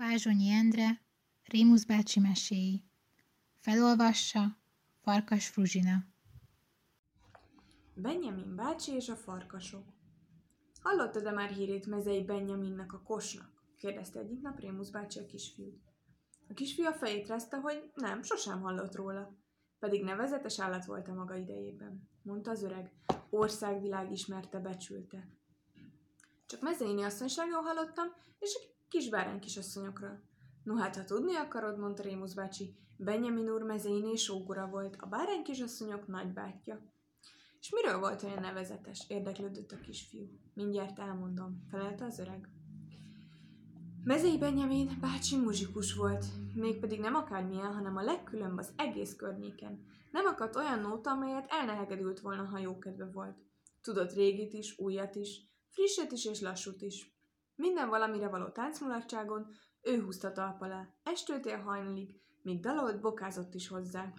Vázsonyi Endre, Rémusz bácsi meséi. Felolvassa Farkas Fruzsina. Benjamin bácsi és a farkasok. Hallottad-e már hírét mezei Benjaminnak a kosnak? kérdezte egyik nap Rémusz bácsi a kisfiút. A kisfiú a fejét rázta, hogy nem, sosem hallott róla. Pedig nevezetes állat volt a maga idejében, mondta az öreg. Országvilág ismerte, becsülte. Csak mezeiné asszonyságról hallottam, és a kis bárány kisasszonyokról. No hát, ha tudni akarod, mondta Rémusz bácsi, Benjamin úr mezeiné sógora volt, a bárány kisasszonyok nagybátyja. És miről volt olyan nevezetes? érdeklődött a kisfiú. Mindjárt elmondom, felelte az öreg. Mezei Benjamin bácsi muzsikus volt, mégpedig nem akármilyen, hanem a legkülönbb az egész környéken. Nem akadt olyan nóta, amelyet elnehegedült volna, ha jókedve volt. Tudott régit is, újat is, frisset is és lassút is. Minden valamire való táncmulatságon ő húzta talp alá, estőtél hajnalig, míg dalolt, bokázott is hozzá.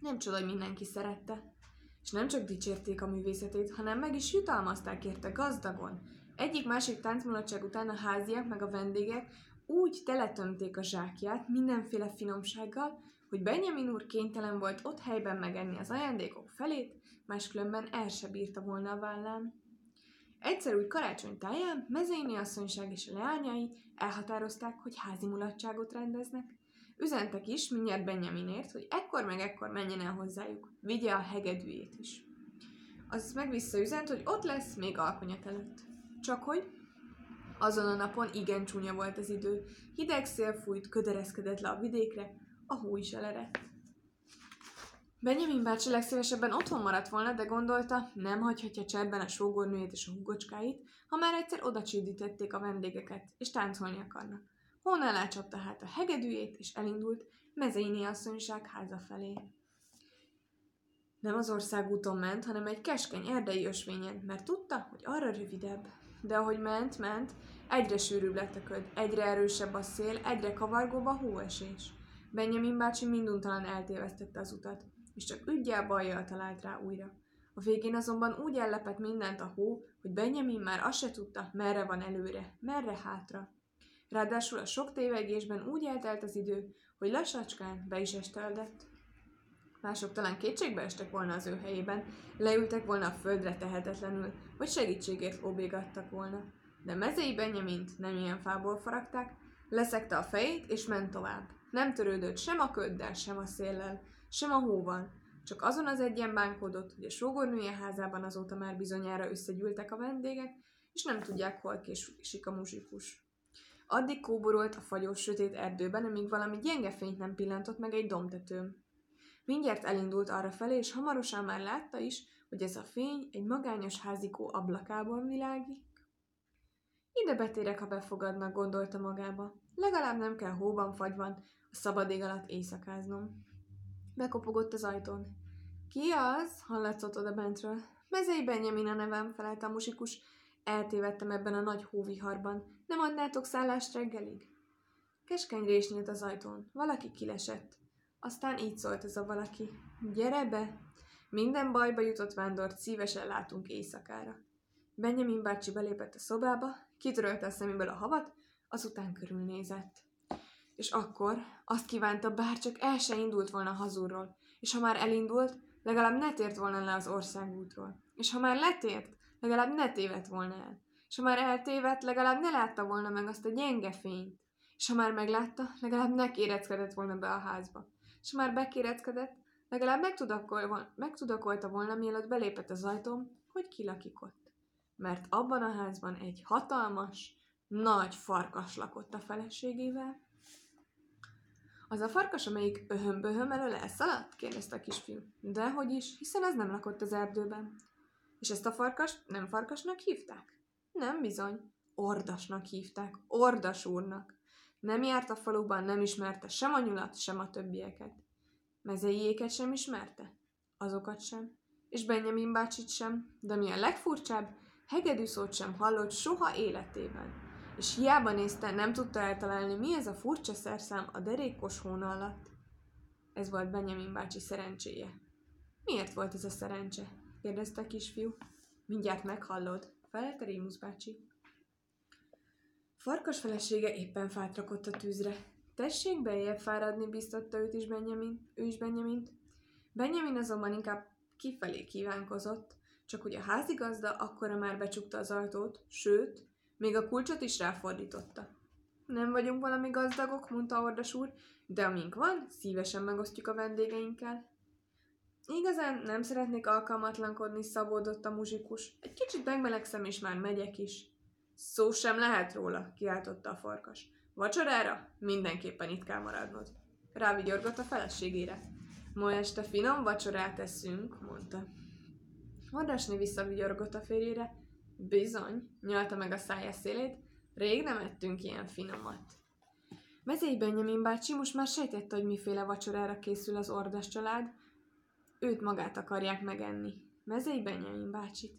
Nem csoda, hogy mindenki szerette. És nem csak dicsérték a művészetét, hanem meg is jutalmazták érte gazdagon. Egyik-másik táncmulatság után a háziak meg a vendégek úgy teletömték a zsákját mindenféle finomsággal, hogy Benjamin úr kénytelen volt ott helyben megenni az ajándékok felét, máskülönben el se bírta volna a vállán. Egyszer úgy karácsony táján Mezeiné asszonyság és a leányai elhatározták, hogy házi mulatságot rendeznek. Üzentek is mindjárt Benjaminért, hogy ekkor meg ekkor menjen el hozzájuk, vigye a hegedűjét is. Az meg visszaüzent, hogy ott lesz még alkonyat előtt. Csak hogy azon a napon igen csúnya volt az idő, hideg szél fújt, ködereszkedett le a vidékre, a hó is elerett. Benjamin bácsi legszívesebben otthon maradt volna, de gondolta, nem hagyhatja cserben a sógornőjét és a hugocskáit, ha már egyszer oda csődítették a vendégeket, és táncolni akarnak. Hónál elcsapta hát a hegedűjét, és elindult Mezeini asszonyság háza felé. Nem az országúton ment, hanem egy keskeny erdei ösvényen, mert tudta, hogy arra rövidebb. De ahogy ment, ment, egyre sűrűbb lett a köd, egyre erősebb a szél, egyre kavargóbb a hóesés. Benjamin bácsi minduntalan eltévesztette az utat és csak ügyjel bajjal talált rá újra. A végén azonban úgy ellepett mindent a hó, hogy Benjamin már azt se tudta, merre van előre, merre hátra. Ráadásul a sok tévegésben úgy eltelt az idő, hogy lassacskán be is esteldett. Mások talán kétségbe estek volna az ő helyében, leültek volna a földre tehetetlenül, vagy segítségért óbégattak volna. De mezei Benjamint nem ilyen fából faragták, leszekte a fejét és ment tovább. Nem törődött sem a köddel, sem a széllel, sem a hóval, csak azon az egyen bánkodott, hogy a sógornője házában azóta már bizonyára összegyűltek a vendégek, és nem tudják, hol késik a muzsikus. Addig kóborolt a fagyos sötét erdőben, amíg valami gyenge fényt nem pillantott meg egy domtetőm. Mindjárt elindult arra felé, és hamarosan már látta is, hogy ez a fény egy magányos házikó ablakában világít. Ide betérek, ha befogadnak, gondolta magába. Legalább nem kell hóban fagyvan, a szabad ég alatt éjszakáznom. Bekopogott az ajtón. Ki az? hallatszott oda bentről. Mezei Benjamin a nevem, felelt a musikus. Eltévedtem ebben a nagy hóviharban. Nem adnátok szállást reggelig? Keskeny rés nyílt az ajtón. Valaki kilesett. Aztán így szólt ez a valaki. Gyere be! Minden bajba jutott vándort szívesen látunk éjszakára. Benjamin bácsi belépett a szobába, kitörölte a szeméből a havat, azután körülnézett. És akkor azt kívánta, bár csak el se indult volna hazúról, és ha már elindult, legalább ne tért volna le az országútról. És ha már letért, legalább ne tévedt volna el. És ha már eltévedt, legalább ne látta volna meg azt a gyenge fényt. És ha már meglátta, legalább ne kéreckedett volna be a házba. És ha már bekéreckedett, legalább megtudakolta volna, mielőtt belépett az ajtón, hogy ki lakik ott. Mert abban a házban egy hatalmas, nagy farkas lakott a feleségével, az a farkas, amelyik öhömböhöm elől elszaladt? kérdezte a kisfiú. Dehogy is, hiszen ez nem lakott az erdőben. És ezt a farkas nem farkasnak hívták? Nem bizony. Ordasnak hívták, Ordas úrnak. Nem járt a faluban, nem ismerte sem a nyulat, sem a többieket. Mezeiéket sem ismerte? Azokat sem. És Benjamin bácsit sem, de mi a legfurcsább, hegedű szót sem hallott soha életében és hiába nézte, nem tudta eltalálni, mi ez a furcsa szerszám a derékos hóna alatt. Ez volt Benjamin bácsi szerencséje. Miért volt ez a szerencse? kérdezte a kisfiú. Mindjárt meghallod, felelte Rémusz bácsi. farkas felesége éppen fát rakott a tűzre. Tessék beljebb fáradni, biztatta őt is Benjamin, ő is Benjamint. Benjamin azonban inkább kifelé kívánkozott, csak hogy a házigazda akkora már becsukta az ajtót, sőt, még a kulcsot is ráfordította. Nem vagyunk valami gazdagok, mondta Ordas úr, de amink van, szívesen megosztjuk a vendégeinkkel. Igazán nem szeretnék alkalmatlankodni, szabódott a muzsikus. Egy kicsit megmelegszem, és már megyek is. Szó sem lehet róla, kiáltotta a farkas. Vacsorára? Mindenképpen itt kell maradnod. Rávigyorgott a feleségére. Ma este finom vacsorát eszünk, mondta. Hordásni visszavigyorgott a férjére. Bizony, nyalta meg a szája szélét, rég nem ettünk ilyen finomat. Mezei Benjamin bácsi most már sejtette, hogy miféle vacsorára készül az ordas család. Őt magát akarják megenni. Mezei Benjamin bácsit.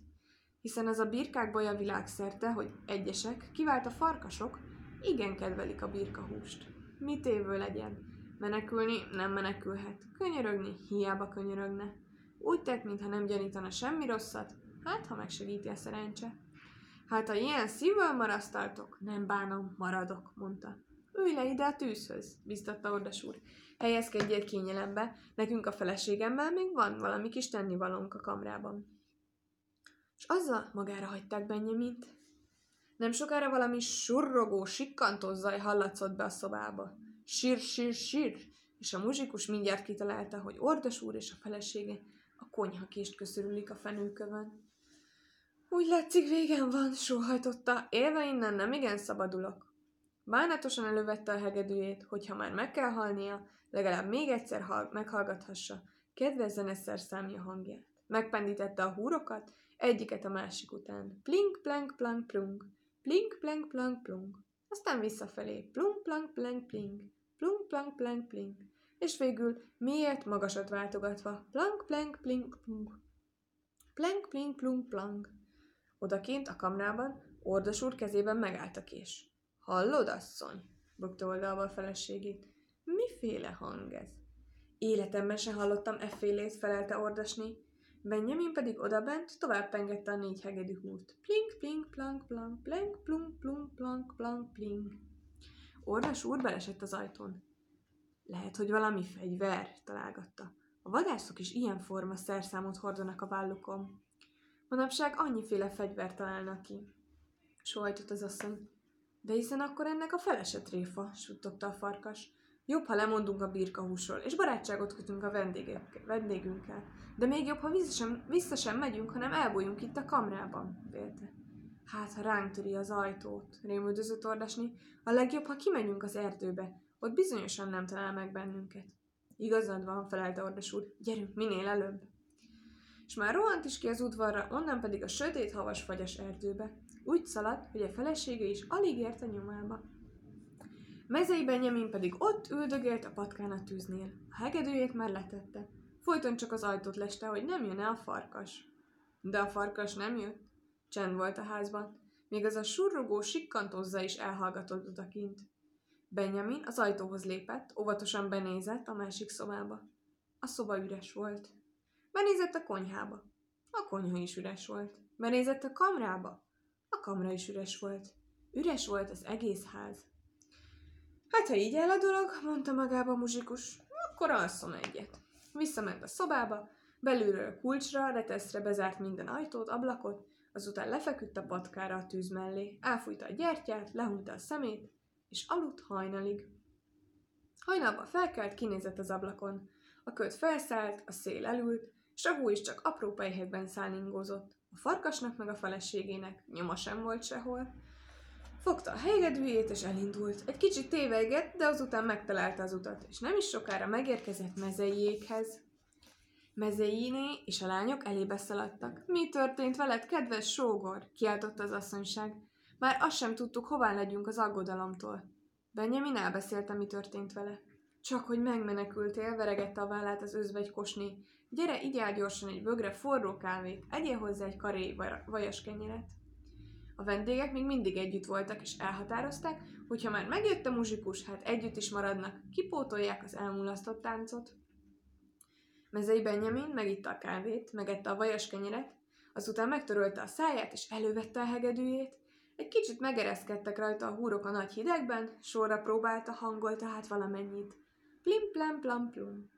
Hiszen az a birkák baja világszerte, hogy egyesek, kivált a farkasok, igen kedvelik a birkahúst. Mit évő legyen? Menekülni nem menekülhet. Könyörögni hiába könyörögne. Úgy tett, mintha nem gyanítana semmi rosszat, hát ha megsegíti a szerencse. Hát ha ilyen szívvel marasztaltok, nem bánom, maradok, mondta. Ülj le ide a tűzhöz, biztatta Ordas úr. Helyezkedjél kényelembe, nekünk a feleségemmel még van valami kis tennivalónk a kamrában. És azzal magára hagyták Benyamint. Nem sokára valami surrogó, sikkantó zaj hallatszott be a szobába. Sír, sír, sír, és a muzsikus mindjárt kitalálta, hogy Ordas úr és a felesége a konyhakést köszörülik a fenőkövön. Úgy látszik, végem van, sóhajtotta, élve innen nem igen szabadulok. Bánatosan elővette a hegedűjét, hogyha már meg kell halnia, legalább még egyszer hall- meghallgathassa kedves zeneszer számja hangját. Megpendítette a húrokat, egyiket a másik után. Plink, plank, plank, plunk. Plink, plank, plank, plunk. Aztán visszafelé. Plunk, plank, plank, plink. Plunk, plank, plank, plink. És végül miért magasat váltogatva. Plank, plank, plink, plunk. Plank, plink, plunk, plank. Odakint a kamrában Ordas úr kezében megállt a kés. Hallod, asszony? bökte oldalba a feleségét. Miféle hang ez? Életemben se hallottam effélét, felelte Ordasni. Benjamin pedig odabent tovább pengette a négy hegedű húrt. Plink, plink, plank, plank, plank, plunk, plunk, plank, plank, plink. Ordas úr belesett az ajtón. Lehet, hogy valami fegyver, találgatta. A vadászok is ilyen forma szerszámot hordanak a vállukon. Manapság annyiféle fegyvert találnak ki. Sóhajtott az asszony. De hiszen akkor ennek a felese tréfa, suttogta a farkas. Jobb, ha lemondunk a birkahúsról, és barátságot kötünk a vendégünkkel. De még jobb, ha vissza sem, vissza sem megyünk, hanem elbújunk itt a kamrában, vélte. Hát, ha ránk töri az ajtót, rémüldözött ordasni, a legjobb, ha kimegyünk az erdőbe. Ott bizonyosan nem talál meg bennünket. Igazad van, felelte ordas úr, gyerünk minél előbb. És már rohant is ki az udvarra, onnan pedig a sötét havas fagyas erdőbe. Úgy szaladt, hogy a felesége is alig ért a nyomába. Mezei Benjamin pedig ott üldögélt a patkán a tűznél. A hegedőjét már letette. Folyton csak az ajtót leste, hogy nem jön-e a farkas. De a farkas nem jött. Csend volt a házban. Még az a surrogó sikkantozza is elhallgatott odakint. Benjamin az ajtóhoz lépett, óvatosan benézett a másik szobába. A szoba üres volt. Benézett a konyhába. A konyha is üres volt. Benézett a kamrába. A kamra is üres volt. Üres volt az egész ház. Hát, ha így áll a dolog, mondta magába a muzsikus, akkor alszom egyet. Visszament a szobába, belülről kulcsra, reteszre bezárt minden ajtót, ablakot, azután lefeküdt a patkára a tűz mellé, elfújta a gyertyát, lehúnyta a szemét, és aludt hajnalig. Hajnalban felkelt, kinézett az ablakon. A köt felszállt, a szél elült, hú is csak apró pejhékben szállingózott. A farkasnak meg a feleségének nyoma sem volt sehol. Fogta a hegedűjét és elindult. Egy kicsit tévegett, de azután megtalálta az utat, és nem is sokára megérkezett mezeiékhez. Mezeiné és a lányok elébe szaladtak. Mi történt veled, kedves sógor? kiáltotta az asszonyság. Már azt sem tudtuk, hová legyünk az aggodalomtól. Benjamin elbeszélte, mi történt vele. Csak hogy megmenekültél, veregette a vállát az özvegy kosné. Gyere, igyál gyorsan egy bögre forró kávét, egyél hozzá egy karé vajas kenyeret. A vendégek még mindig együtt voltak, és elhatározták, hogy ha már megjött a muzsikus, hát együtt is maradnak, kipótolják az elmulasztott táncot. Mezei Benjamin megitta a kávét, megette a vajas kenyeret, azután megtörölte a száját, és elővette a hegedűjét, Egy kicsit megereszkedtek rajta a húrok a nagy hidegben, sorra próbálta hangol tehát valamennyit. Plim plam plam plum.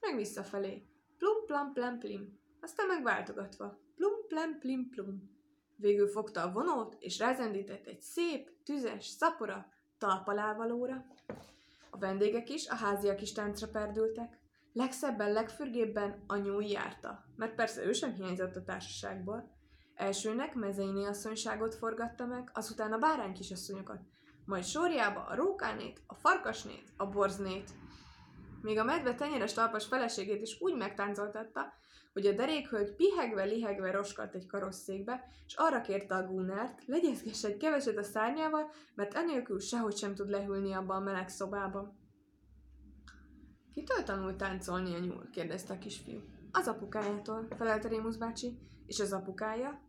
Meg visszafelé. Plum plam plam plim. Aztán megváltogatva. Plum plam plim plum. Végül fogta a vonót, és rázendített egy szép, tüzes, szapora, talpalávalóra. A vendégek is, a háziak is táncra perdültek. Legszebben, legfürgébben a nyúj járta, mert persze ő sem hiányzott a társaságból. Elsőnek mezeiné asszonyságot forgatta meg, azután a bárány kisasszonyokat, majd sorjába a rókánét, a farkasnét, a borznét. Még a medve tenyeres talpas feleségét is úgy megtáncoltatta, hogy a derékhölgy pihegve-lihegve roskadt egy karosszékbe, és arra kérte a Gunnert, legyezgesse egy keveset a szárnyával, mert enélkül sehogy sem tud lehűlni abba a meleg szobába. Kitől tanult táncolni a nyúl? kérdezte a kisfiú. Az apukájától, felelte Rémusz bácsi. És az apukája?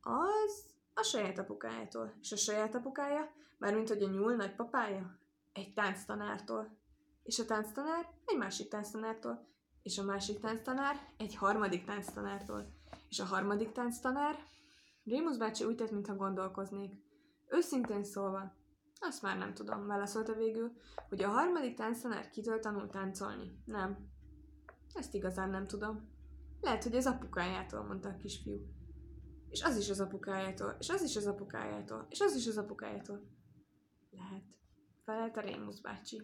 Az a saját apukájától. És a saját apukája? Mármint, hogy a nyúl nagypapája? Egy tánctanártól. És a tánctanár? Egy másik tánctanártól. És a másik tánctanár? Egy harmadik tánctanártól. És a harmadik tánctanár? Rémusz bácsi úgy tett, mintha gondolkoznék. Őszintén szólva, azt már nem tudom, válaszolta végül, hogy a harmadik tánctanár kitől tanult táncolni. Nem. Ezt igazán nem tudom. Lehet, hogy az apukájától, mondta a kisfiú. És az is az apukájától, és az is az apukájától, és az is az apukájától. Lehet. Felelte Rémusz bácsi.